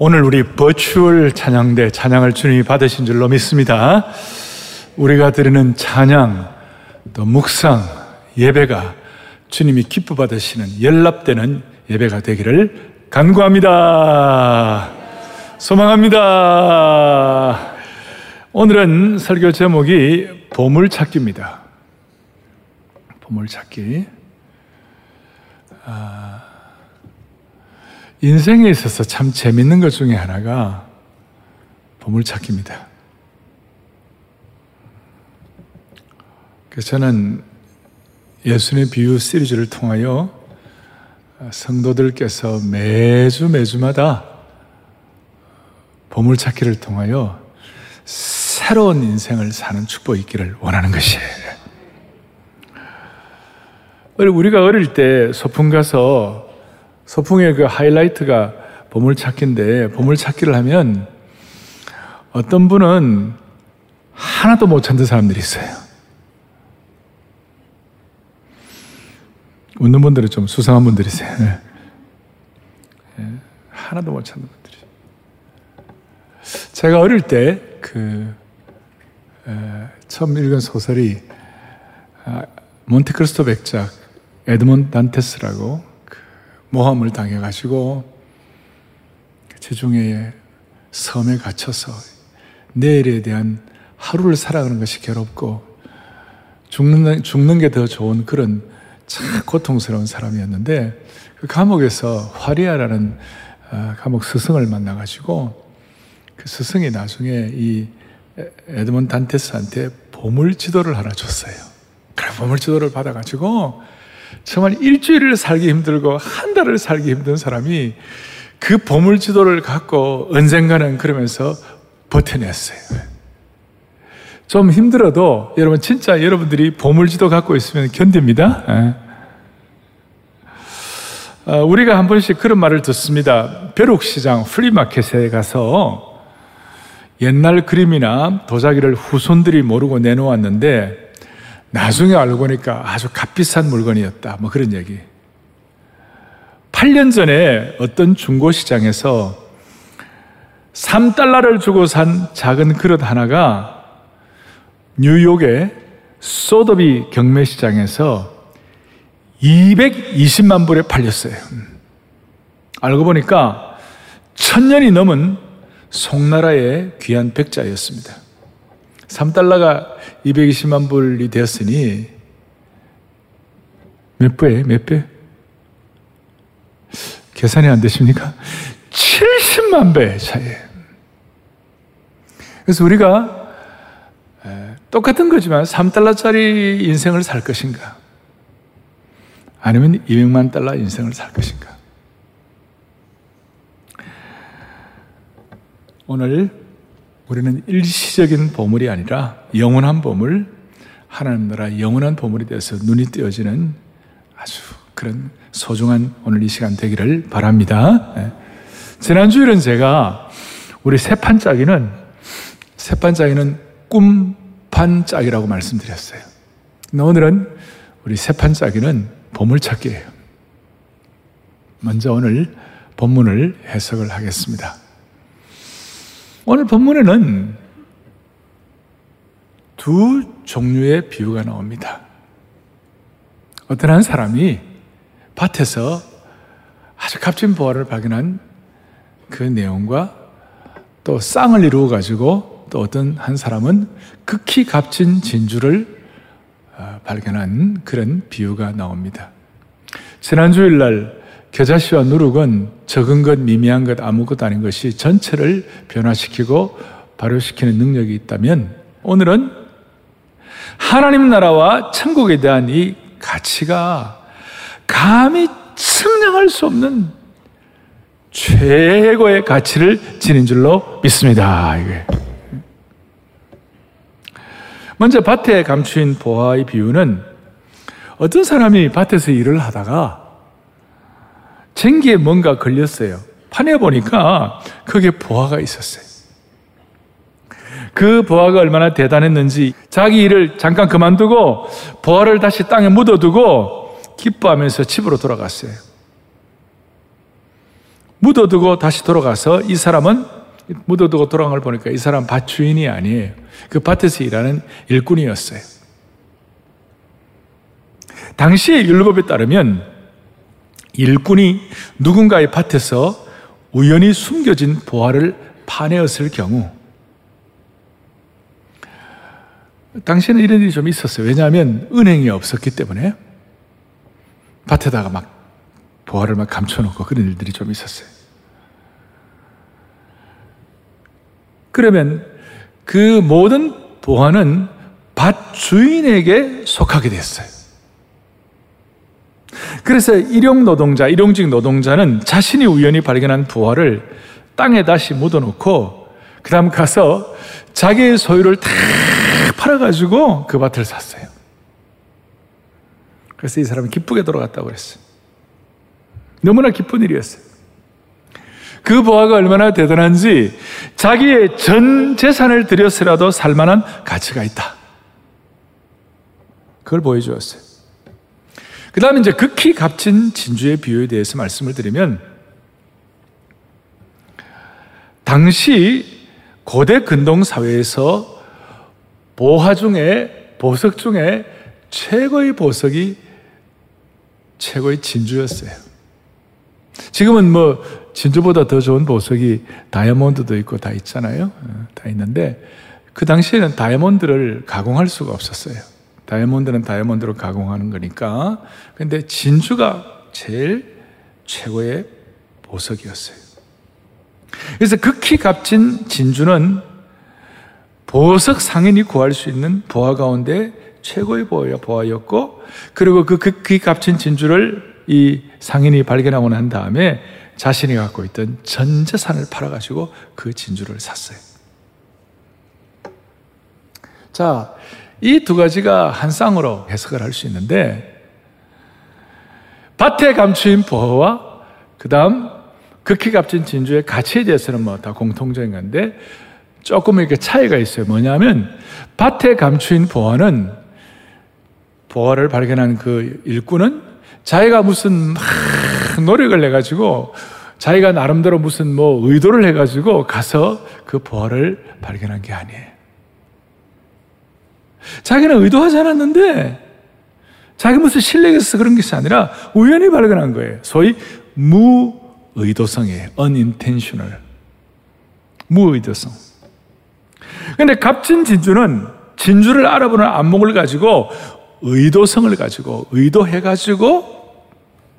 오늘 우리 버추얼 찬양대 찬양을 주님이 받으신 줄로 믿습니다. 우리가 드리는 찬양, 또 묵상, 예배가 주님이 기뻐 받으시는 연락되는 예배가 되기를 간구합니다. 소망합니다. 오늘은 설교 제목이 보물찾기입니다. 보물찾기. 아, 인생에 있어서 참 재밌는 것 중에 하나가 보물찾기입니다. 그래서 저는 예수님의 비유 시리즈를 통하여 성도들께서 매주 매주마다 보물찾기를 통하여 새로운 인생을 사는 축복이 있기를 원하는 것이에요. 우리가 어릴 때 소풍 가서 소풍의 그 하이라이트가 보물찾기인데 보물찾기를 하면 어떤 분은 하나도 못 찾는 사람들이 있어요. 웃는 분들은 좀 수상한 분들이세요. 네. 네. 하나도 못 찾는 분들이. 제가 어릴 때 그 처음 읽은 소설이 아, 몬테크리스토 백작 에드몬 단테스라고 모함을 당해 가지고 지중해의 섬에 갇혀서 내일에 대한 하루를 살아가는 것이 괴롭고 죽는, 죽는 게 더 좋은 그런 참 고통스러운 사람이었는데 그 감옥에서 화리아라는 아, 감옥 스승을 만나가지고 그 스승이 나중에 이 에드먼 단테스한테 보물 지도를 하나 줬어요. 그래 보물 지도를 받아가지고 정말 일주일을 살기 힘들고 한 달을 살기 힘든 사람이 그 보물 지도를 갖고 언젠가는 그러면서 버텨냈어요. 좀 힘들어도 여러분 진짜 여러분들이 보물 지도 갖고 있으면 견딥니다. 예. 어, 우리가 한 번씩 그런 말을 듣습니다. 벼룩시장 플리마켓에 가서 옛날 그림이나 도자기를 후손들이 모르고 내놓았는데 나중에 알고 보니까 아주 값비싼 물건이었다. 뭐 그런 얘기. 8년 전에 어떤 중고시장에서 3달러를 주고 산 작은 그릇 하나가 뉴욕의 소더비 경매시장에서 220만 불에 팔렸어요. 알고 보니까 천년이 넘은 송나라의 귀한 백자였습니다. 3달러가 220만 불이 되었으니 몇 배에 몇 배? 계산이 안 되십니까? 70만 배 차이에. 그래서 우리가 똑같은 거지만 3달러짜리 인생을 살 것인가? 아니면 200만 달러 인생을 살 것인가? 오늘 우리는 일시적인 보물이 아니라 영원한 보물, 하나님 나라 영원한 보물이 되어서 눈이 띄어지는 아주 그런 소중한 오늘 이 시간 되기를 바랍니다. 네. 지난주에는 제가 우리 세판짜기는 세판짜기는 꿈판짜기라고 말씀드렸어요. 오늘은 우리 세판짜기는 보물찾기예요. 먼저 오늘 본문을 해석을 하겠습니다. 오늘 본문에는 두 종류의 비유가 나옵니다. 어떤 한 사람이 밭에서 아주 값진 보화를 발견한 그 내용과 또 쌍을 이루어 가지고 또 어떤 한 사람은 극히 값진 진주를 어, 발견한 그런 비유가 나옵니다. 지난 주일날 겨자씨와 누룩은 적은 것, 미미한 것, 아무것도 아닌 것이 전체를 변화시키고 발효시키는 능력이 있다면 오늘은 하나님 나라와 천국에 대한 이 가치가 감히 측량할 수 없는 최고의 가치를 지닌 줄로 믿습니다. 먼저 밭에 감추인 보화의 비유는 어떤 사람이 밭에서 일을 하다가 쟁기에 뭔가 걸렸어요. 판에 보니까 거기에 보화가 있었어요. 그 보화가 얼마나 대단했는지 자기 일을 잠깐 그만두고 보화를 다시 땅에 묻어두고 기뻐하면서 집으로 돌아갔어요. 묻어두고 다시 돌아가서 이 사람은 묻어두고 돌아간 걸 보니까 이 사람 밭 주인이 아니에요. 그 밭에서 일하는 일꾼이었어요. 당시의 율법에 따르면 일꾼이 누군가의 밭에서 우연히 숨겨진 보화를 파내었을 경우 당시에는 이런 일이 좀 있었어요. 왜냐하면 은행이 없었기 때문에 밭에다가 막 보화를 막 감춰놓고 그런 일들이 좀 있었어요. 그러면 그 모든 보화는 밭 주인에게 속하게 됐어요. 그래서 일용 노동자, 일용직 노동자는 자신이 우연히 발견한 보화를 땅에 다시 묻어놓고 그 다음 가서 자기의 소유를 다 팔아가지고 그 밭을 샀어요. 그래서 이 사람은 기쁘게 돌아갔다고 그랬어요. 너무나 기쁜 일이었어요. 그 보화가 얼마나 대단한지 자기의 전 재산을 들여서라도 살만한 가치가 있다. 그걸 보여주었어요. 그 다음에 이제 극히 값진 진주의 비유에 대해서 말씀을 드리면, 당시 고대 근동 사회에서 보화 중에, 보석 중에 최고의 보석이 최고의 진주였어요. 지금은 뭐 진주보다 더 좋은 보석이 다이아몬드도 있고 다 있잖아요. 어, 다 있는데 그 당시에는 다이아몬드를 가공할 수가 없었어요. 다이아몬드는 다이아몬드로 가공하는 거니까. 근데 진주가 제일 최고의 보석이었어요. 그래서 극히 값진 진주는 보석 상인이 구할 수 있는 보화 가운데 최고의 보화였고, 그리고 그 극히 값진 진주를 이 상인이 발견하고 난 다음에 자신이 갖고 있던 전 재산을 팔아가지고 그 진주를 샀어요. 자, 이 두 가지가 한 쌍으로 해석을 할 수 있는데, 밭에 감추인 보화와 그 다음 극히 값진 진주의 가치에 대해서는 뭐 다 공통적인 건데, 조금 이렇게 차이가 있어요. 뭐냐면, 밭에 감추인 보화는, 보화를 발견한 그 일꾼은 자기가 무슨 막 노력을 해가지고 자기가 나름대로 무슨 뭐 의도를 해가지고 가서 그 보화를 발견한 게 아니에요. 자기는 의도하지 않았는데 자기 무슨 실력에서 그런 것이 아니라 우연히 발견한 거예요. 소위 무의도성이에요. unintentional. 무의도성. 근데 값진 진주는 진주를 알아보는 안목을 가지고 의도성을 가지고 의도해가지고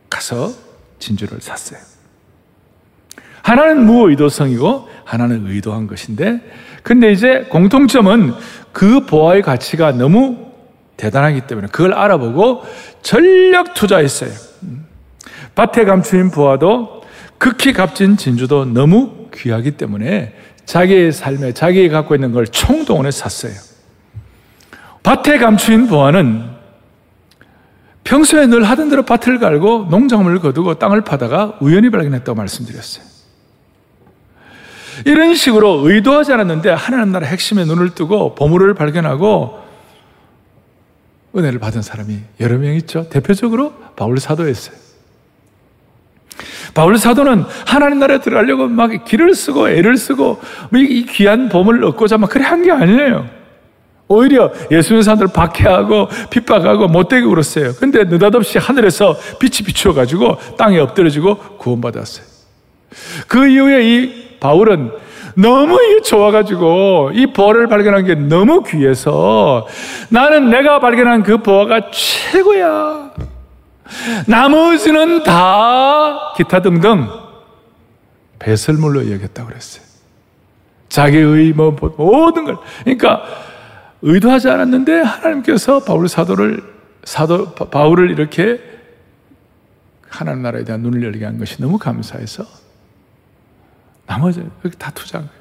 가서 진주를 샀어요. 하나는 무의도성이고 하나는 의도한 것인데, 근데 이제 공통점은 그 보화의 가치가 너무 대단하기 때문에 그걸 알아보고 전력 투자했어요. 밭에 감추인 보화도 극히 값진 진주도 너무 귀하기 때문에 자기의 삶에 자기가 갖고 있는 걸 총동원해 샀어요. 밭에 감추인 보화는 평소에 늘 하던 대로 밭을 갈고 농작물을 거두고 땅을 파다가 우연히 발견했다고 말씀드렸어요. 이런 식으로 의도하지 않았는데 하나님 나라 핵심에 눈을 뜨고 보물을 발견하고 은혜를 받은 사람이 여러 명 있죠. 대표적으로 바울 사도였어요. 바울 사도는 하나님 나라에 들어가려고 막 길을 쓰고 애를 쓰고 뭐이 귀한 보물을 얻고자 막 그래 한 게 아니에요. 오히려 예수 님는 사람들 박해하고 핍박하고 못되게 울었어요. 근데 느닷없이 하늘에서 빛이 비추어가지고 땅에 엎드려지고 구원받았어요. 그 이후에 이 바울은 너무 좋아가지고 이 보화를 발견한 게 너무 귀해서 나는 내가 발견한 그 보화가 최고야. 나머지는 다 기타 등등 배설물로 여겼다고 그랬어요. 자기의 뭐 모든 걸. 그러니까 의도하지 않았는데 하나님께서 바울 사도를 사도 바울을 이렇게 하나님 나라에 대한 눈을 열게 한 것이 너무 감사해서 나머지 여기 다 투자한 거예요.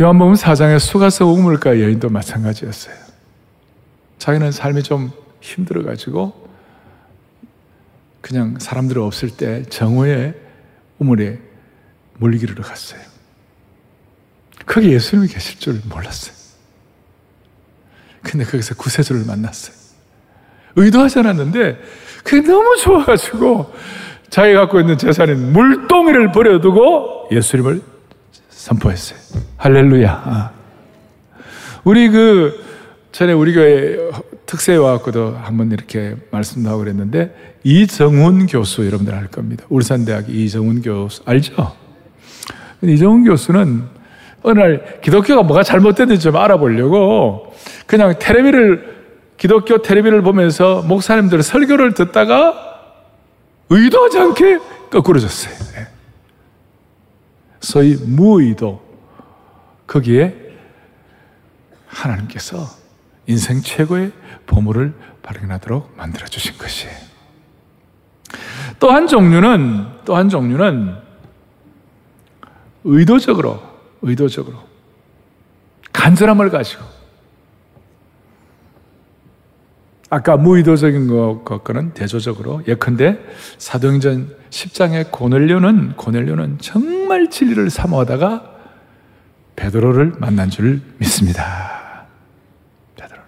요한복음 4장의 수가서 우물가 여인도 마찬가지였어요. 자기는 삶이 좀 힘들어가지고 그냥 사람들 없을 때 정오에 우물에 물기르러 갔어요. 거기 예수님이 계실 줄 몰랐어요. 근데 거기서 구세주를 만났어요. 의도하지 않았는데 그게 너무 좋아가지고 자기가 갖고 있는 재산인 물동이를 버려두고 예수님을 선포했어요. 할렐루야. 아. 우리 그 전에 우리 교회 특세에 와갖고도 한번 이렇게 말씀도 하고 그랬는데 이정훈 교수 여러분들 알 겁니다. 울산대학 이정훈 교수 알죠? 이정훈 교수는 어느 날 기독교가 뭐가 잘못됐는지 좀 알아보려고 그냥 테레비를 기독교 테레비를 보면서 목사님들 설교를 듣다가 의도하지 않게 거꾸로졌어요. 네. 소위 무의도 거기에 하나님께서 인생 최고의 보물을 발견하도록 만들어 주신 것이에요. 또 한 종류는 또 한 종류는 의도적으로 의도적으로 간절함을 가지고 아까 무의도적인 것과는 대조적으로 예컨대 사도행전 10장의 고넬료는 고넬료는 정말 진리를 사모하다가 베드로를 만난 줄 믿습니다. 베드로.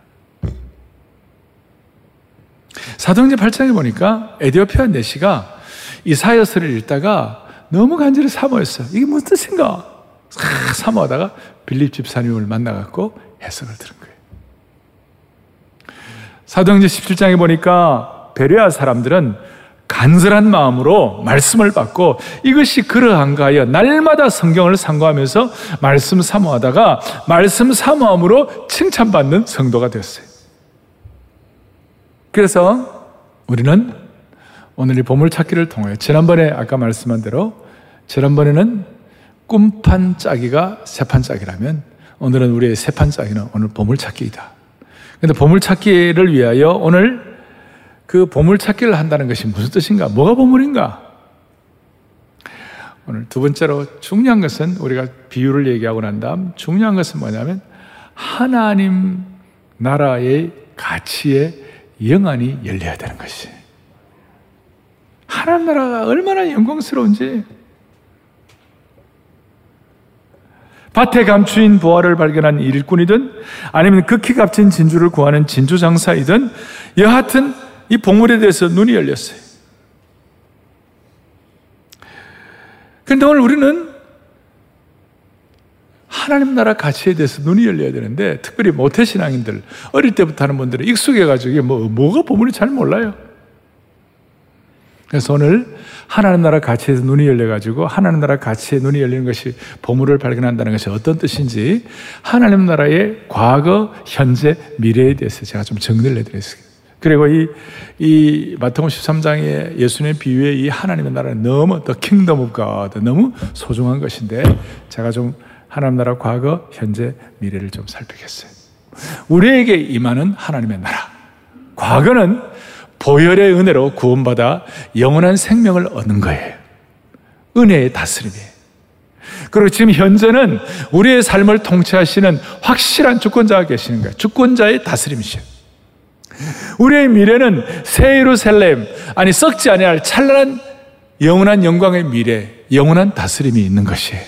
사도행전 8장에 보니까 에디오피아 내시가 이사야서를 읽다가 너무 간절히 사모했어요. 이게 무슨 뜻인가? 사모하다가 빌립 집사님을 만나갖고 해석을 들은 거예요. 사도행전 17장에 보니까 베레아 사람들은 간절한 마음으로 말씀을 받고 이것이 그러한가 하여 날마다 성경을 상고하면서 말씀 사모하다가 말씀 사모함으로 칭찬받는 성도가 됐어요. 그래서 우리는 오늘 이 보물 찾기를 통해 지난번에 아까 말씀한 대로 지난번에는 꿈판 짜기가 세판 짜기라면 오늘은 우리의 세판 짜기는 오늘 보물 찾기이다. 근데 보물찾기를 위하여 오늘 그 보물찾기를 한다는 것이 무슨 뜻인가? 뭐가 보물인가? 오늘 두 번째로 중요한 것은 우리가 비유를 얘기하고 난 다음 중요한 것은 뭐냐면 하나님 나라의 가치에 영안이 열려야 되는 것이. 하나님 나라가 얼마나 영광스러운지 밭에 감추인 보화를 발견한 일꾼이든 아니면 극히 값진 진주를 구하는 진주 장사이든 여하튼 이 보물에 대해서 눈이 열렸어요. 그런데 오늘 우리는 하나님 나라 가치에 대해서 눈이 열려야 되는데 특별히 모태신앙인들 어릴 때부터 하는 분들은 익숙해가지고 뭐, 뭐가 보물이 잘 몰라요. 그래서 오늘 하나님 나라 가치에서 눈이 열려가지고 하나님 나라 가치에 눈이 열리는 것이 보물을 발견한다는 것이 어떤 뜻인지 하나님 나라의 과거, 현재, 미래에 대해서 제가 좀 정리를 해드렸습니다. 그리고 이, 이 마태복음 13장의 예수님의 비유의 이 하나님의 나라는 너무 the kingdom of God 너무 소중한 것인데 제가 좀 하나님 나라 과거, 현재, 미래를 좀 살피겠어요. 우리에게 임하는 하나님의 나라. 과거는 보혈의 은혜로 구원받아 영원한 생명을 얻는 거예요. 은혜의 다스림이에요. 그리고 지금 현재는 우리의 삶을 통치하시는 확실한 주권자가 계시는 거예요. 주권자의 다스림이시요. 우리의 미래는 새 예루살렘, 아니 썩지 아니할 찬란한 영원한 영광의 미래, 영원한 다스림이 있는 것이에요.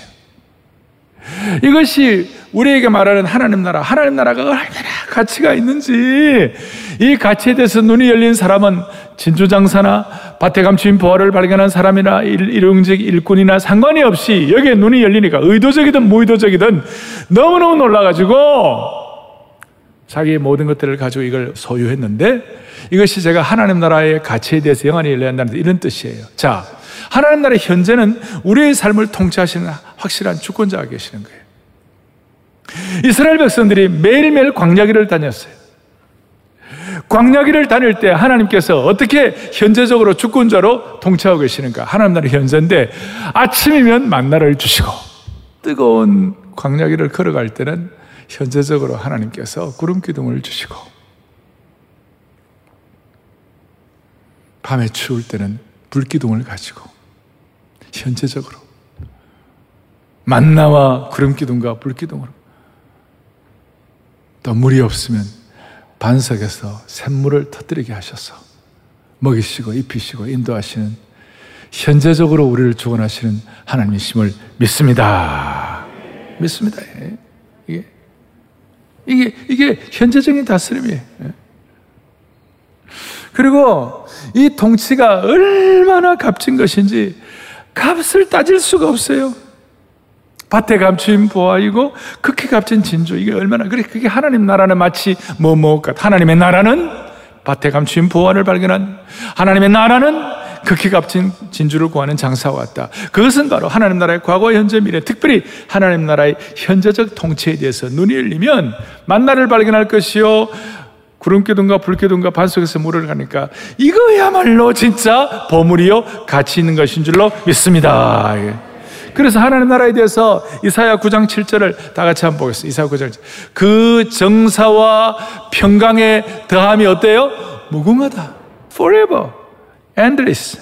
이것이 우리에게 말하는 하나님 나라, 하나님 나라가 얼마나 가치가 있는지 이 가치에 대해서 눈이 열린 사람은 진주장사나 밭에 감추인 보화를 발견한 사람이나 일용직 일꾼이나 상관이 없이 여기에 눈이 열리니까 의도적이든 무의도적이든 너무너무 놀라가지고 자기의 모든 것들을 가지고 이걸 소유했는데 이것이 제가 하나님 나라의 가치에 대해서 영안이 열려야 한다는 이런 뜻이에요. 자, 하나님 나라의 현재는 우리의 삶을 통치하시는 확실한 주권자가 계시는 거예요. 이스라엘 백성들이 매일매일 광야기를 다녔어요. 광야기를 다닐 때 하나님께서 어떻게 현재적으로 주권자로 통치하고 계시는가? 하나님 나라 현재인데 아침이면 만나를 주시고 뜨거운 광야기를 걸어갈 때는 현재적으로 하나님께서 구름 기둥을 주시고 밤에 추울 때는 불 기둥을 가지고 현재적으로 만나와 구름 기둥과 불 기둥으로 또 물이 없으면 반석에서 샘물을 터뜨리게 하셔서 먹이시고 입히시고 인도하시는 현재적으로 우리를 주관하시는 하나님이심을 믿습니다. 믿습니다. 예. 이게 이게 이게 현재적인 다스림이에요. 예. 그리고 이 통치가 얼마나 값진 것인지 값을 따질 수가 없어요. 밭에 감추인 보아이고 극히 값진 진주 이게 얼마나 그래 그게 하나님 나라는 마치 뭐뭐 같 하나님의 나라는 밭에 감추인 보화를 발견한 하나님의 나라는 극히 값진 진주를 구하는 장사와 같다. 그것은 바로 하나님 나라의 과거, 현재, 미래, 특별히 하나님 나라의 현재적 통치에 대해서 눈이 열리면 만나를 발견할 것이요. 구름기둥과 불기둥과 반석에서 물을 가니까 이거야말로 진짜 보물이요 가치 있는 것인 줄로 믿습니다. 그래서 하나님 나라에 대해서 이사야 9장 7절을 다 같이 한번 보겠습니다. 이사야 9장 7절. 그 정사와 평강의 더함이 어때요? 무궁하다. forever. endless.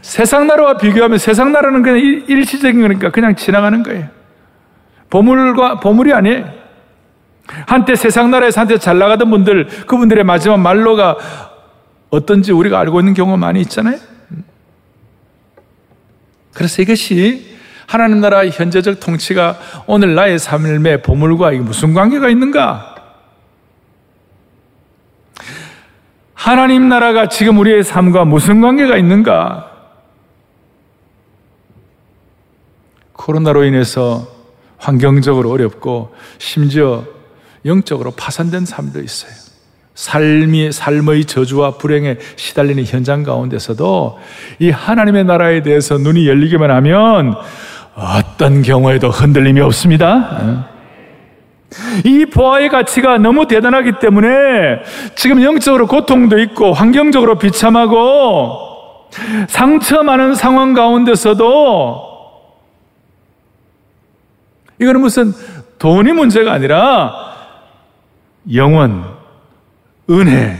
세상 나라와 비교하면 세상 나라는 그냥 일시적인 거니까 그냥 지나가는 거예요. 보물과, 보물이 아니에요. 한때 세상 나라에서 한때 잘 나가던 분들, 그분들의 마지막 말로가 어떤지 우리가 알고 있는 경우가 많이 있잖아요. 그래서 이것이 하나님 나라의 현재적 통치가 오늘 나의 삶의 보물과 무슨 관계가 있는가? 하나님 나라가 지금 우리의 삶과 무슨 관계가 있는가? 코로나로 인해서 환경적으로 어렵고 심지어 영적으로 파산된 삶도 있어요. 삶이, 삶의 저주와 불행에 시달리는 현장 가운데서도 이 하나님의 나라에 대해서 눈이 열리기만 하면 어떤 경우에도 흔들림이 없습니다. 이 보아의 가치가 너무 대단하기 때문에 지금 영적으로 고통도 있고 환경적으로 비참하고 상처 많은 상황 가운데서도 이거는 무슨 돈이 문제가 아니라 영원, 은혜,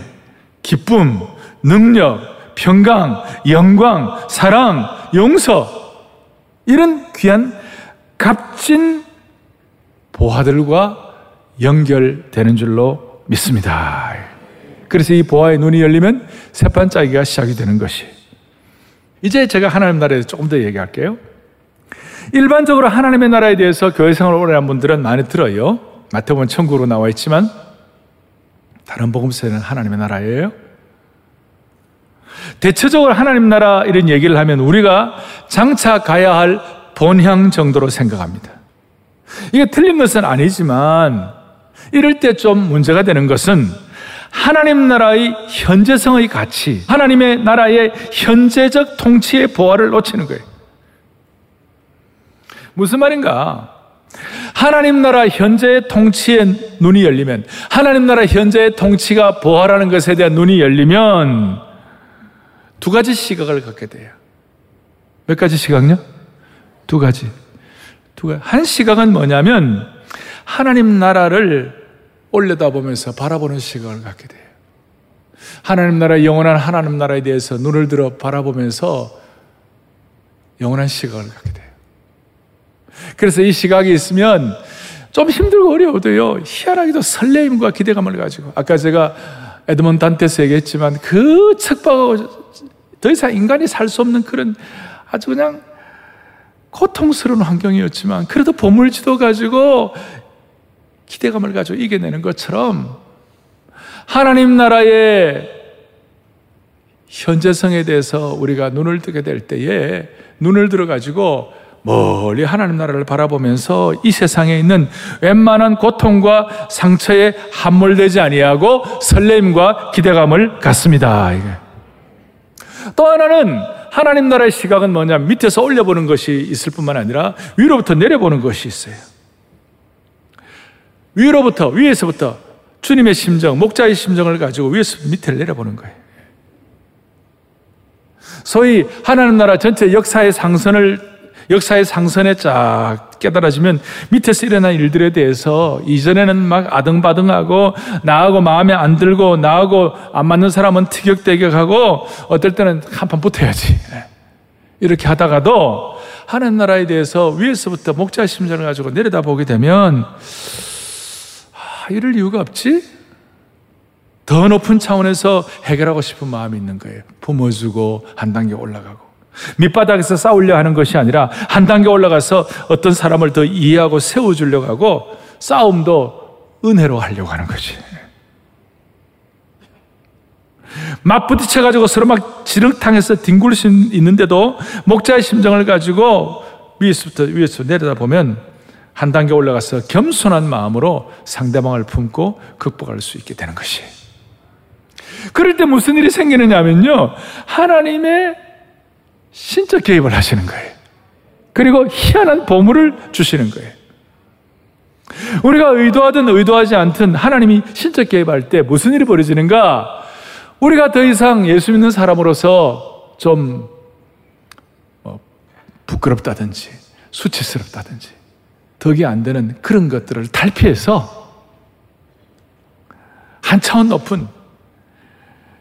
기쁨, 능력, 평강, 영광, 사랑, 용서 이런 귀한 값진 보화들과 연결되는 줄로 믿습니다. 그래서 이 보화의 눈이 열리면 새판짜기가 시작이 되는 것이. 이제 제가 하나님 나라에 대해서 조금 더 얘기할게요. 일반적으로 하나님의 나라에 대해서 교회 생활을 오래 한 분들은 많이 들어요. 마태복음 천국으로 나와 있지만 다른 복음서에는 하나님의 나라예요. 대체적으로 하나님 나라 이런 얘기를 하면 우리가 장차 가야 할 본향 정도로 생각합니다. 이게 틀린 것은 아니지만 이럴 때 좀 문제가 되는 것은 하나님 나라의 현재성의 가치, 하나님의 나라의 현재적 통치의 보화를 놓치는 거예요. 무슨 말인가? 하나님 나라 현재의 통치에 눈이 열리면, 하나님 나라 현재의 통치가 보화라는 것에 대한 눈이 열리면, 두 가지 시각을 갖게 돼요. 몇 가지 시각요? 두 가지. 두 가지. 한 시각은 뭐냐면, 하나님 나라를 올려다보면서 바라보는 시각을 갖게 돼요. 하나님 나라, 영원한 하나님 나라에 대해서 눈을 들어 바라보면서 영원한 시각을 갖게 돼요. 그래서 이 시각이 있으면 좀 힘들고 어려워도요, 희한하게도 설레임과 기대감을 가지고, 아까 제가 에드먼 단테스 얘기했지만 그 책박하고 더 이상 인간이 살 수 없는 그런 아주 그냥 고통스러운 환경이었지만 그래도 보물지도 가지고 기대감을 가지고 이겨내는 것처럼 하나님 나라의 현재성에 대해서 우리가 눈을 뜨게 될 때에 눈을 들어가지고 멀리 하나님 나라를 바라보면서 이 세상에 있는 웬만한 고통과 상처에 함몰되지 아니하고 설렘과 기대감을 갖습니다. 또 하나는 하나님 나라의 시각은 뭐냐? 밑에서 올려보는 것이 있을 뿐만 아니라 위로부터 내려보는 것이 있어요. 위로부터, 위에서부터 주님의 심정, 목자의 심정을 가지고 위에서 밑을 내려보는 거예요. 소위 하나님 나라 전체 역사의 상선을 역사의 상선에 쫙 깨달아지면 밑에서 일어난 일들에 대해서 이전에는 막 아등바등하고 나하고 마음에 안 들고 나하고 안 맞는 사람은 티격태격하고 어떨 때는 한판 붙어야지. 이렇게 하다가도 하는 나라에 대해서 위에서부터 목자 심정을 가지고 내려다보게 되면 아, 이럴 이유가 없지? 더 높은 차원에서 해결하고 싶은 마음이 있는 거예요. 품어주고 한 단계 올라가고. 밑바닥에서 싸우려 하는 것이 아니라 한 단계 올라가서 어떤 사람을 더 이해하고 세워주려고 하고 싸움도 은혜로 하려고 하는 것이. 맞부딪혀가지고 서로 막 지렁탕에서 뒹굴 수 있는데도 목자의 심정을 가지고 위에서부터 위에서 내려다 보면 한 단계 올라가서 겸손한 마음으로 상대방을 품고 극복할 수 있게 되는 것이. 그럴 때 무슨 일이 생기느냐면요. 하나님의 신적 개입을 하시는 거예요. 그리고 희한한 보물을 주시는 거예요. 우리가 의도하든 의도하지 않든 하나님이 신적 개입할 때 무슨 일이 벌어지는가? 우리가 더 이상 예수 믿는 사람으로서 좀 어, 부끄럽다든지 수치스럽다든지 덕이 안 되는 그런 것들을 탈피해서 한 차원 높은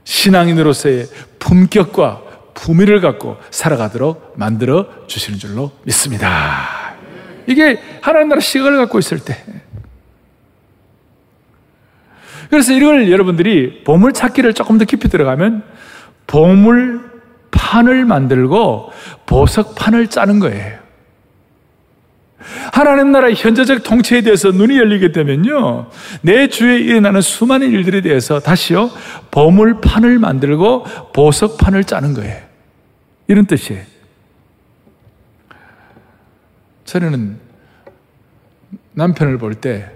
신앙인으로서의 품격과 품위를 갖고 살아가도록 만들어 주시는 줄로 믿습니다. 이게 하나님 나라 시각을 갖고 있을 때. 그래서 이걸 여러분들이 보물 찾기를 조금 더 깊이 들어가면 보물 판을 만들고 보석 판을 짜는 거예요. 하나님 나라의 현재적 통치에 대해서 눈이 열리게 되면요. 내 주위에 일어나는 수많은 일들에 대해서 다시요. 보물판을 만들고 보석판을 짜는 거예요. 이런 뜻이에요. 저는 남편을 볼 때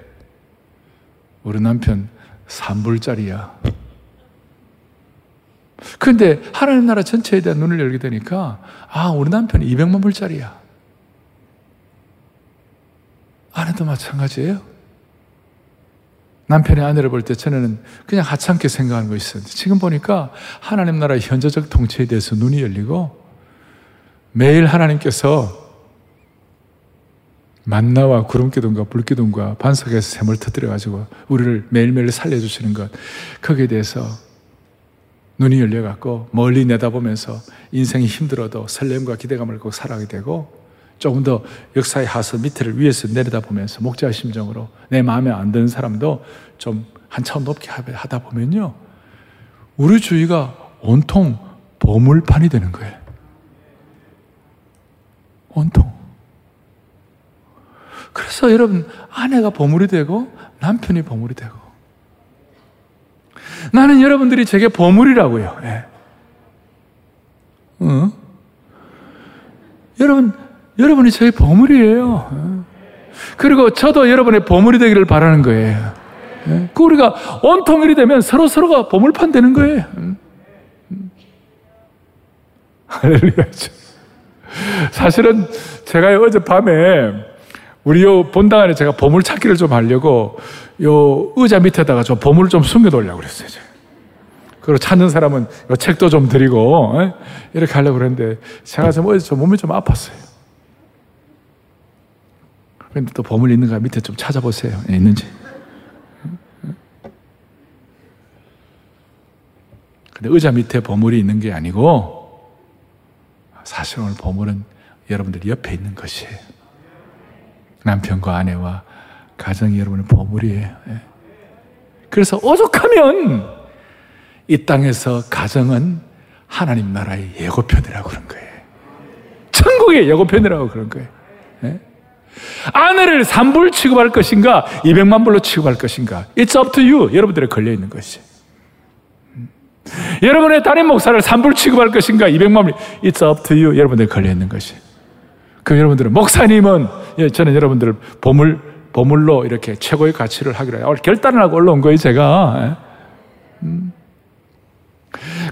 우리 남편 3불짜리야. 그런데 하나님 나라 전체에 대한 눈을 열게 되니까 아, 우리 남편이 200만 불짜리야. 아내도 마찬가지예요. 남편의 아내를 볼때 저는 그냥 하찮게 생각하는 거 있었는데 지금 보니까 하나님 나라의 현저적 통치에 대해서 눈이 열리고 매일 하나님께서 만나와 구름기둥과 불기둥과 반석에서 샘을 터뜨려가지고 우리를 매일매일 살려주시는 것 거기에 대해서 눈이 열려갖고 멀리 내다보면서 인생이 힘들어도 설렘과 기대감을 갖고 살아가게 되고 조금 더 역사의 하수 밑을 위에서 내려다 보면서 목자 심정으로 내 마음에 안 드는 사람도 좀한 차원 높게 하다 보면요. 우리 주위가 온통 보물판이 되는 거예요. 온통. 그래서 여러분, 아내가 보물이 되고 남편이 보물이 되고 나는 여러분들이 제게 보물이라고요. 예. 어? 여러분, 여러분이 저의 보물이에요. 그리고 저도 여러분의 보물이 되기를 바라는 거예요. 그 우리가 온통 일이 되면 서로 서로가 보물판 되는 거예요. 할렐루야. 사실은 제가 어젯밤에 우리 요 본당 안에 제가 보물 찾기를 좀 하려고 요 의자 밑에다가 좀 보물을 좀 숨겨놓으려고 그랬어요. 그리고 찾는 사람은 요 책도 좀 드리고 이렇게 하려고 그랬는데 제가 좀 어제 좀 몸이 좀 아팠어요. 그런데 또 보물 있는가 밑에 좀 찾아보세요. 예, 있는지. 근데 의자 밑에 보물이 있는 게 아니고 사실 오늘 보물은 여러분들 옆에 있는 것이에요. 남편과 아내와 가정이 여러분의 보물이에요. 예. 그래서 오죽하면 이 땅에서 가정은 하나님 나라의 예고편이라고 그런 거예요. 천국의 예고편이라고 그런 거예요. 예? 아내를 3불 취급할 것인가, 200만 불로 취급할 것인가. It's up to you. 여러분들에 걸려 있는 것이. 음. 여러분의 담임 목사를 3불 취급할 것인가, 200만 불. It's up to you. 여러분들에 걸려 있는 것이. 그 여러분들은, 목사님은, 예, 저는 여러분들을 보물, 보물로 이렇게 최고의 가치를 하기로 해요. 결단을 하고 올라온 거예요, 제가. 예. 음.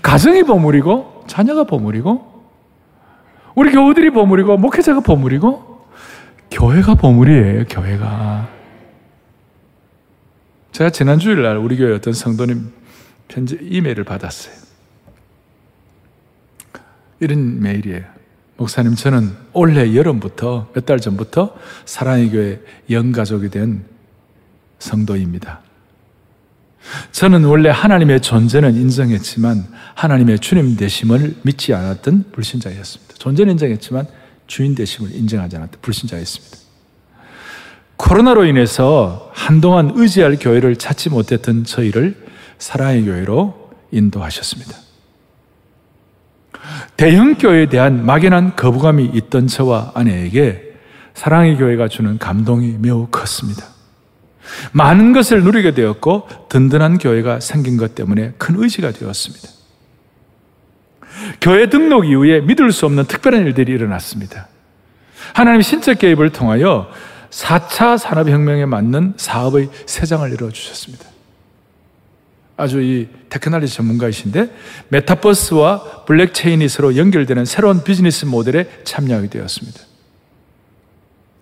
가정이 보물이고, 자녀가 보물이고, 우리 교우들이 보물이고, 목회자가 보물이고, 교회가 보물이에요, 교회가. 제가 지난 주일날 우리 교회 어떤 성도님 편지 이메일을 받았어요. 이런 메일이에요. 목사님, 저는 올해 여름부터 몇 달 전부터 사랑의 교회 영가족이 된 성도입니다. 저는 원래 하나님의 존재는 인정했지만 하나님의 주님 되심을 믿지 않았던 불신자였습니다. 존재는 인정했지만 주인 되심을 인정하지 않았던 불신자였습니다. 코로나로 인해서 한동안 의지할 교회를 찾지 못했던 저희를 사랑의 교회로 인도하셨습니다. 대형 교회에 대한 막연한 거부감이 있던 저와 아내에게 사랑의 교회가 주는 감동이 매우 컸습니다. 많은 것을 누리게 되었고 든든한 교회가 생긴 것 때문에 큰 의지가 되었습니다. 교회 등록 이후에 믿을 수 없는 특별한 일들이 일어났습니다. 하나님 신적 개입을 통하여 4차 산업혁명에 맞는 사업의 세장을 열어주셨습니다. 아주 이 테크놀로지 전문가이신데 메타버스와 블랙체인이 서로 연결되는 새로운 비즈니스 모델에 참여하게 되었습니다.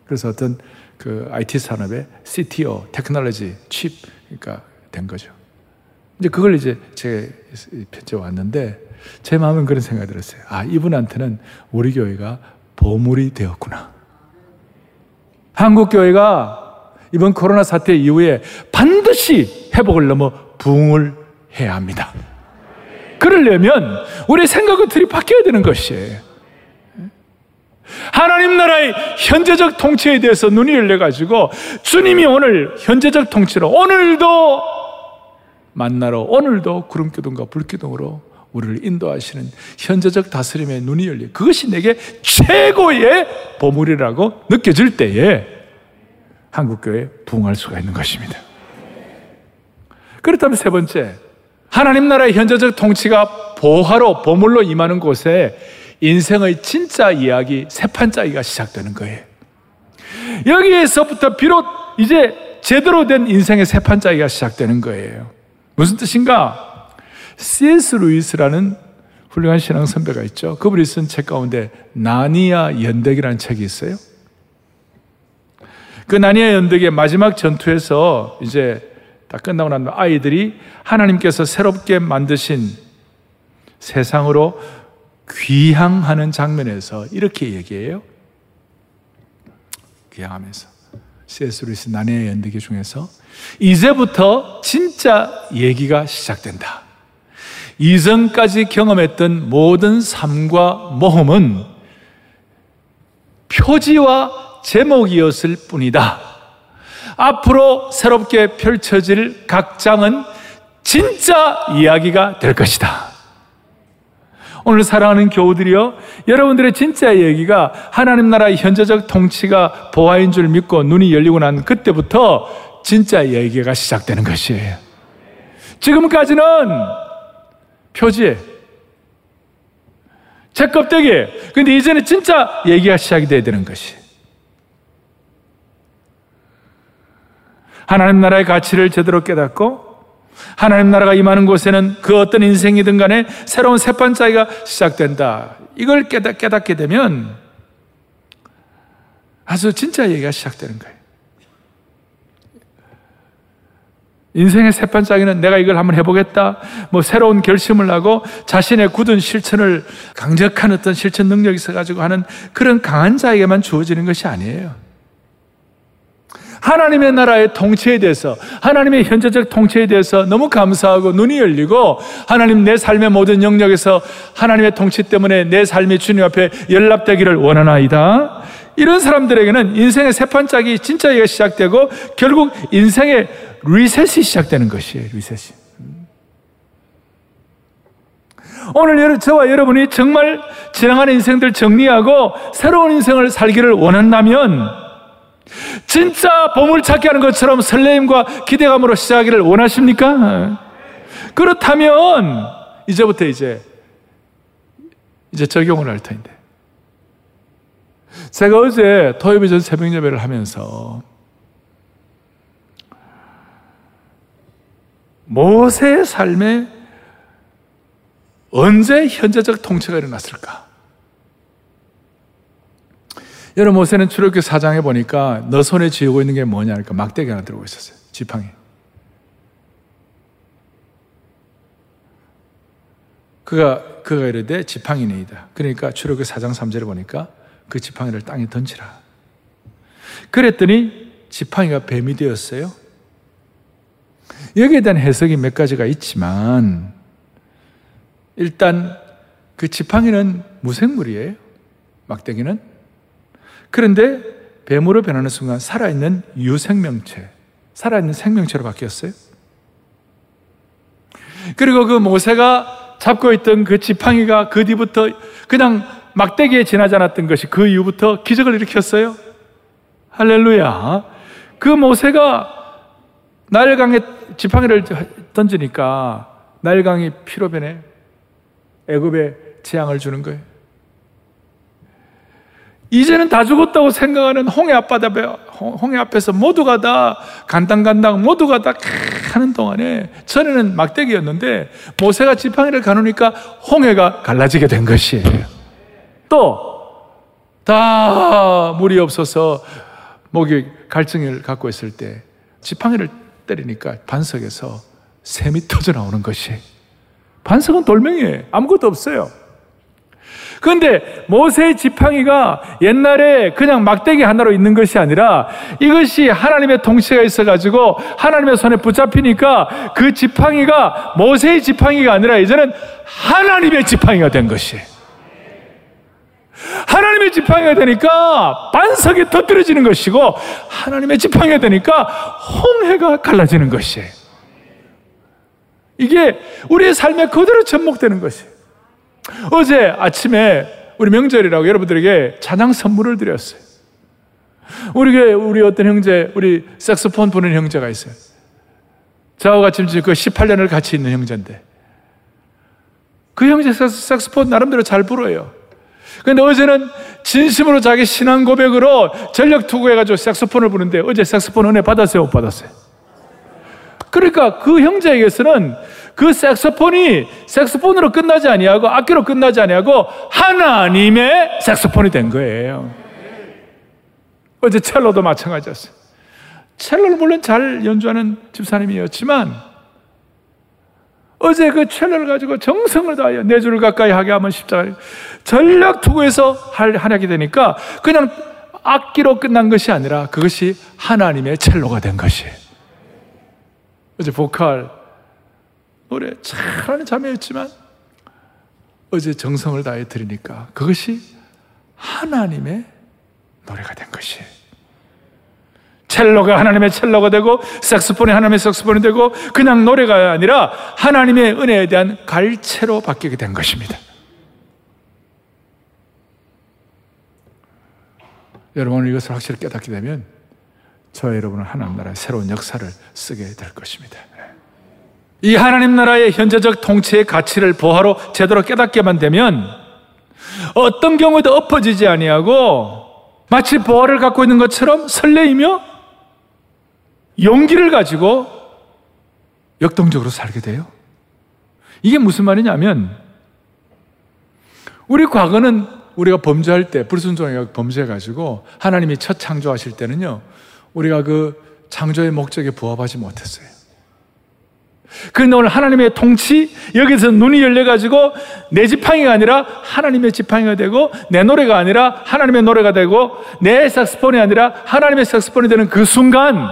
그래서 어떤 그 IT 산업의 CTO, 테크놀로지 칩, 그러니까 된 거죠. 이제 그걸 이제 제 편지 왔는데 제 마음은 그런 생각이 들었어요. 아, 이분한테는 우리 교회가 보물이 되었구나. 한국 교회가 이번 코로나 사태 이후에 반드시 회복을 넘어 부흥을 해야 합니다. 그러려면 우리 생각의 틀이 바뀌어야 되는 것이에요. 하나님 나라의 현재적 통치에 대해서 눈이 열려가지고 주님이 오늘 현재적 통치로 오늘도 만나러 오늘도 구름기둥과 불기둥으로 우리를 인도하시는 현재적 다스림의 눈이 열려 그것이 내게 최고의 보물이라고 느껴질 때에 한국교회 부흥할 수가 있는 것입니다. 그렇다면 세 번째, 하나님 나라의 현재적 통치가 보화로 보물로 임하는 곳에 인생의 진짜 이야기 세 판짜기가 시작되는 거예요. 여기에서부터 비록 이제 제대로 된 인생의 세 판짜기가 시작되는 거예요. 무슨 뜻인가? C.S. 루이스라는 훌륭한 신앙 선배가 있죠. 그분이 쓴 책 가운데 나니아 연대기라는 책이 있어요. 그 나니아 연대기의 마지막 전투에서 이제 다 끝나고 난 아이들이 하나님께서 새롭게 만드신 세상으로 귀향하는 장면에서 이렇게 얘기해요. 귀향하면서. C.S. 루이스 난해의 연대기 중에서 이제부터 진짜 얘기가 시작된다. 이전까지 경험했던 모든 삶과 모험은 표지와 제목이었을 뿐이다. 앞으로 새롭게 펼쳐질 각 장은 진짜 이야기가 될 것이다. 오늘 사랑하는 교우들이요. 여러분들의 진짜 얘기가 하나님 나라의 현재적 통치가 보아인 줄 믿고 눈이 열리고 난 그때부터 진짜 얘기가 시작되는 것이에요. 지금까지는 표지에 책 껍데기에 근데 이제는 진짜 얘기가 시작이 돼야 되는 것이 하나님 나라의 가치를 제대로 깨닫고 하나님 나라가 임하는 곳에는 그 어떤 인생이든 간에 새로운 새판짜기가 시작된다. 이걸 깨닫, 깨닫게 되면 아주 진짜 얘기가 시작되는 거예요. 인생의 새판짜기는 내가 이걸 한번 해보겠다. 뭐 새로운 결심을 하고 자신의 굳은 실천을 강력한 어떤 실천 능력이 있어가지고 하는 그런 강한 자에게만 주어지는 것이 아니에요. 하나님의 나라의 통치에 대해서, 하나님의 현재적 통치에 대해서 너무 감사하고 눈이 열리고, 하나님 내 삶의 모든 영역에서 하나님의 통치 때문에 내 삶이 주님 앞에 연락되기를 원하나이다. 이런 사람들에게는 인생의 새판짝이 진짜 이가 시작되고, 결국 인생의 리셋이 시작되는 것이에요, 리셋이. 오늘 저와 여러분이 정말 지나가는 인생들 정리하고 새로운 인생을 살기를 원한다면 진짜 보물 찾기 하는 것처럼 설레임과 기대감으로 시작하기를 원하십니까? 그렇다면 이제부터 이제 이제 적용을 할 터인데 제가 어제 토요일 전 새벽 예배를 하면서 모세의 삶에 언제 현재적 통치가 일어났을까? 여러분 모세는 출애굽기 4장에 보니까 너 손에 쥐고 있는 게 뭐냐 하니까 막대기 하나 들고 있었어요. 지팡이. 그가 그가 이르되 지팡이니이다. 그러니까 출애굽기 4장 3절에 보니까 그 지팡이를 땅에 던지라. 그랬더니 지팡이가 뱀이 되었어요. 여기에 대한 해석이 몇 가지가 있지만 일단 그 지팡이는 무생물이에요. 막대기는 그런데 뱀으로 변하는 순간 살아있는 유생명체, 살아있는 생명체로 바뀌었어요. 그리고 그 모세가 잡고 있던 그 지팡이가 그 뒤부터 그냥 막대기에 지나지 않았던 것이 그 이후부터 기적을 일으켰어요. 할렐루야. 그 모세가 나일강에 지팡이를 던지니까 나일강이 피로 변해 애굽에 재앙을 주는 거예요. 이제는 다 죽었다고 생각하는 홍해 앞바다 홍해 앞에서 모두가 다 간당간당 모두가 다 하는 동안에 전에는 막대기였는데 모세가 지팡이를 가누니까 홍해가 갈라지게 된 것이에요. 또 다 물이 없어서 목이 갈증을 갖고 있을 때 지팡이를 때리니까 반석에서 샘이 터져 나오는 것이 반석은 돌멩이에요. 아무것도 없어요. 그런데 모세의 지팡이가 옛날에 그냥 막대기 하나로 있는 것이 아니라 이것이 하나님의 통치가 있어가지고 하나님의 손에 붙잡히니까 그 지팡이가 모세의 지팡이가 아니라 이제는 하나님의 지팡이가 된 것이에요. 하나님의 지팡이가 되니까 반석이 터뜨려지는 것이고 하나님의 지팡이가 되니까 홍해가 갈라지는 것이에요. 이게 우리의 삶에 그대로 접목되는 것이에요. 어제 아침에 우리 명절이라고 여러분들에게 찬양 선물을 드렸어요. 우리 우리 어떤 형제, 우리 색소폰 부는 형제가 있어요. 저하고 같이 그 18년을 같이 있는 형제인데 그 형제 색소폰 나름대로 잘 불어요. 근데 어제는 진심으로 자기 신앙 고백으로 전력 투구해가지고 색소폰을 부는데 어제 색소폰 은혜 받았어요? 못 받았어요? 그러니까 그 형제에게서는 그 색소폰이 색소폰으로 끝나지 아니하고 악기로 끝나지 아니하고 하나님의 색소폰이 된 거예요. 어제 첼로도 마찬가지였어요. 첼로를 물론 잘 연주하는 집사님이었지만 어제 그 첼로를 가지고 정성을 다하여 내 주를 가까이 하게 하면 십자가 전력 투구해서 하게 되니까 그냥 악기로 끝난 것이 아니라 그것이 하나님의 첼로가 된 것이에요. 어제 보컬 노래 잘하는 자매였지만 어제 정성을 다해 드리니까 그것이 하나님의 노래가 된 것이에요. 첼로가 하나님의 첼로가 되고 색스폰이 하나님의 색스폰이 되고 그냥 노래가 아니라 하나님의 은혜에 대한 갈채로 바뀌게 된 것입니다. 여러분 이것을 확실히 깨닫게 되면 저와 여러분은 하나님 나라의 새로운 역사를 쓰게 될 것입니다. 이 하나님 나라의 현재적 통치의 가치를 보화로 제대로 깨닫게만 되면 어떤 경우에도 엎어지지 아니하고 마치 보화를 갖고 있는 것처럼 설레이며 용기를 가지고 역동적으로 살게 돼요. 이게 무슨 말이냐면 우리 과거는 우리가 범죄할 때 불순종해 범죄해가지고 하나님이 첫 창조하실 때는요 우리가 그 창조의 목적에 부합하지 못했어요. 그런데 오늘 하나님의 통치, 여기서 눈이 열려가지고 내 지팡이가 아니라 하나님의 지팡이가 되고 내 노래가 아니라 하나님의 노래가 되고 내 색스폰이 아니라 하나님의 색스폰이 되는 그 순간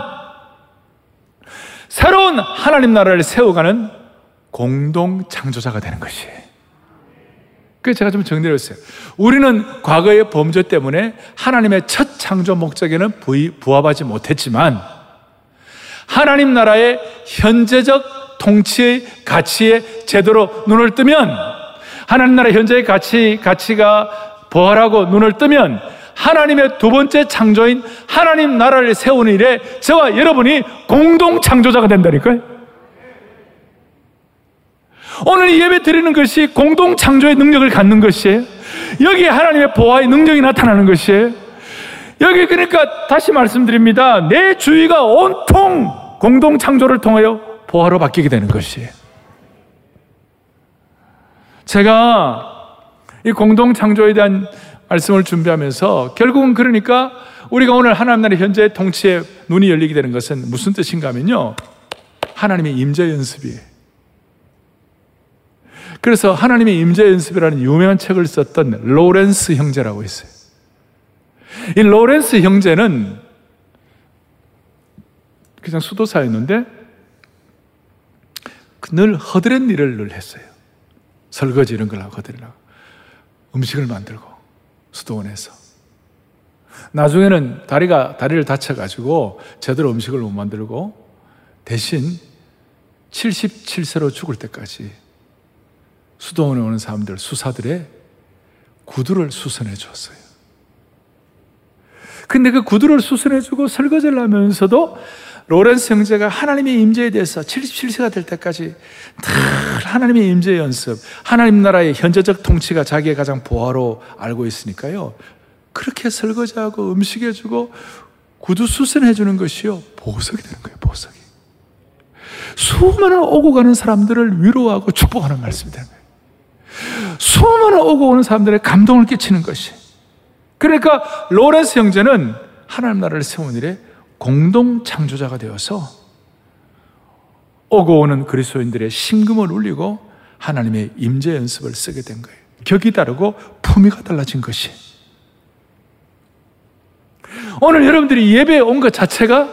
새로운 하나님 나라를 세워가는 공동 창조자가 되는 것이에요. 그래서 제가 좀 정리를 했어요. 우리는 과거의 범죄 때문에 하나님의 첫 창조 목적에는 부합하지 못했지만 하나님 나라의 현재적 통치의 가치에 제대로 눈을 뜨면 하나님 나라 현재의 가치, 가치가 부활하고 눈을 뜨면 하나님의 두 번째 창조인 하나님 나라를 세우는 일에 저와 여러분이 공동 창조자가 된다니까요. 오늘 이 예배 드리는 것이 공동 창조의 능력을 갖는 것이에요. 여기 하나님의 보화의 능력이 나타나는 것이에요. 여기 그러니까 다시 말씀드립니다. 내 주위가 온통 공동 창조를 통하여 보화로 바뀌게 되는 것이에요. 제가 이 공동 창조에 대한 말씀을 준비하면서 결국은 그러니까 우리가 오늘 하나님 나라의 현재 통치에 눈이 열리게 되는 것은 무슨 뜻인가 하면요. 하나님의 임재 연습이에요. 그래서 하나님의 임재 연습이라는 유명한 책을 썼던 로렌스 형제라고 있어요. 이 로렌스 형제는 그냥 수도사였는데 늘 허드렛 일을 늘 했어요. 설거지 이런 걸 하고 허드렛 하고 음식을 만들고 수도원에서 나중에는 다리가 다리를 다쳐가지고 제대로 음식을 못 만들고 대신 77세로 죽을 때까지 수도원에 오는 사람들 수사들의 구두를 수선해 줬어요. 근데 그 구두를 수선해 주고 설거지를 하면서도 로렌스 형제가 하나님의 임재에 대해서 77세가 될 때까지 늘 하나님의 임재 연습, 하나님 나라의 현재적 통치가 자기의 가장 보화로 알고 있으니까요. 그렇게 설거지하고 음식해 주고 구두 수선해 주는 것이요. 보석이 되는 거예요, 보석이. 수많은 오고 가는 사람들을 위로하고 축복하는 말씀이 되는 거예요. 수많은 오고 오는 사람들의 감동을 끼치는 것이. 그러니까 로렌스 형제는 하나님 나라를 세운 일에 공동 창조자가 되어서 오고 오는 그리스도인들의 심금을 울리고 하나님의 임재 연습을 쓰게 된 거예요. 격이 다르고 품위가 달라진 것이. 오늘 여러분들이 예배에 온 것 자체가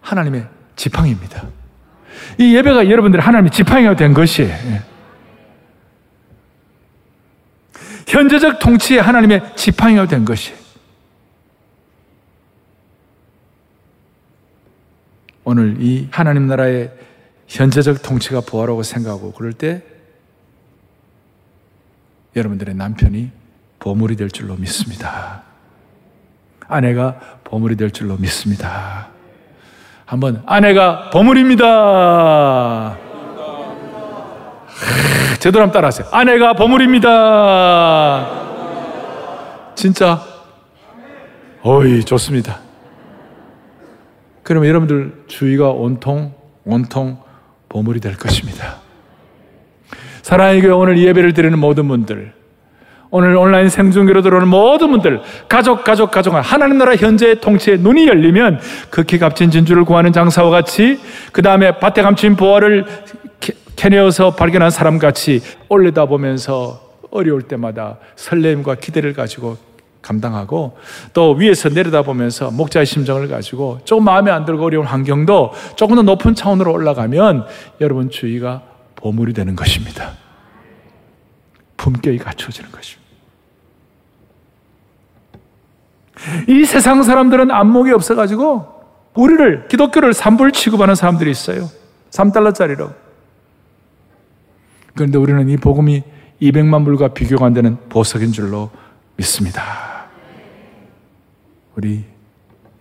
하나님의 지팡이입니다. 이 예배가 여러분들의 하나님의 지팡이가 된 것이에요. 예. 현재적 통치에 하나님의 지팡이가 된 것이. 오늘 이 하나님 나라의 현재적 통치가 보아라고 생각하고 그럴 때 여러분들의 남편이 보물이 될 줄로 믿습니다. 아내가 보물이 될 줄로 믿습니다. 한번 아내가 보물입니다. 제대로 한번 따라하세요. 아내가 보물입니다. 진짜? 어이, 좋습니다. 그러면 여러분들 주위가 온통, 온통 보물이 될 것입니다. 사랑의 교회 오늘 예배를 드리는 모든 분들, 오늘 온라인 생중계로 들어오는 모든 분들, 가족, 가족, 가족, 하나님 나라 현재의 통치에 눈이 열리면 극히 값진 진주를 구하는 장사와 같이, 그 다음에 밭에 감춘 보화를 캐내어서 발견한 사람 같이 올려다 보면서 어려울 때마다 설렘과 기대를 가지고 감당하고 또 위에서 내려다 보면서 목자의 심정을 가지고 조금 마음에 안 들고 어려운 환경도 조금 더 높은 차원으로 올라가면 여러분 주의가 보물이 되는 것입니다. 품격이 갖춰지는 것입니다. 이 세상 사람들은 안목이 없어가지고 우리를 기독교를 산불 취급하는 사람들이 있어요. 3달러짜리로. 그런데 우리는 이 복음이 200만 불과 비교가 안 되는 보석인 줄로 믿습니다. 우리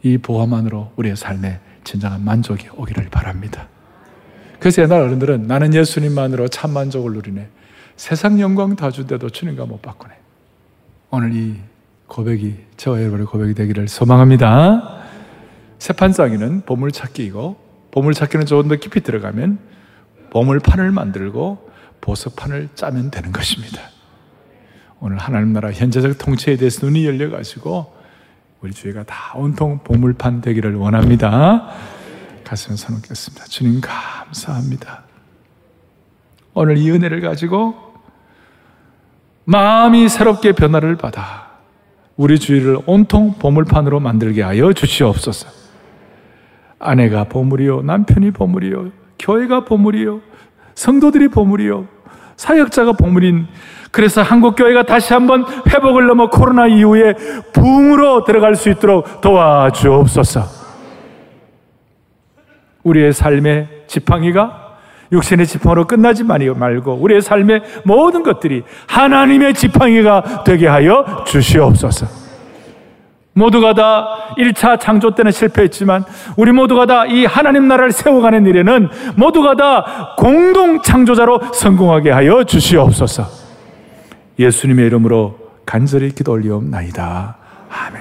이 보화만으로 우리의 삶에 진정한 만족이 오기를 바랍니다. 그래서 옛날 어른들은 나는 예수님만으로 참 만족을 누리네. 세상 영광 다 준데도 주님과 못 바꾸네. 오늘 이 고백이 저와 여러분의 고백이 되기를 소망합니다. 세판상에는 보물찾기이고 보물찾기는 조금 더 깊이 들어가면 보물판을 만들고 보석판을 짜면 되는 것입니다. 오늘 하나님 나라 현재적 통치에 대해서 눈이 열려가지고 우리 주위가 다 온통 보물판 되기를 원합니다. 가슴 서놓겠습니다. 주님 감사합니다. 오늘 이 은혜를 가지고 마음이 새롭게 변화를 받아 우리 주위를 온통 보물판으로 만들게 하여 주시옵소서. 아내가 보물이요, 남편이 보물이요, 교회가 보물이요, 성도들이 보물이요. 사역자가 보물인 그래서 한국 교회가 다시 한번 회복을 넘어 코로나 이후에 붕으로 들어갈 수 있도록 도와주옵소서. 우리의 삶의 지팡이가 육신의 지팡이로 끝나지 말고 우리의 삶의 모든 것들이 하나님의 지팡이가 되게 하여 주시옵소서. 모두가 다 1차 창조 때는 실패했지만 우리 모두가 다 이 하나님 나라를 세워가는 일에는 모두가 다 공동 창조자로 성공하게 하여 주시옵소서. 예수님의 이름으로 간절히 기도 올리옵나이다. 아멘.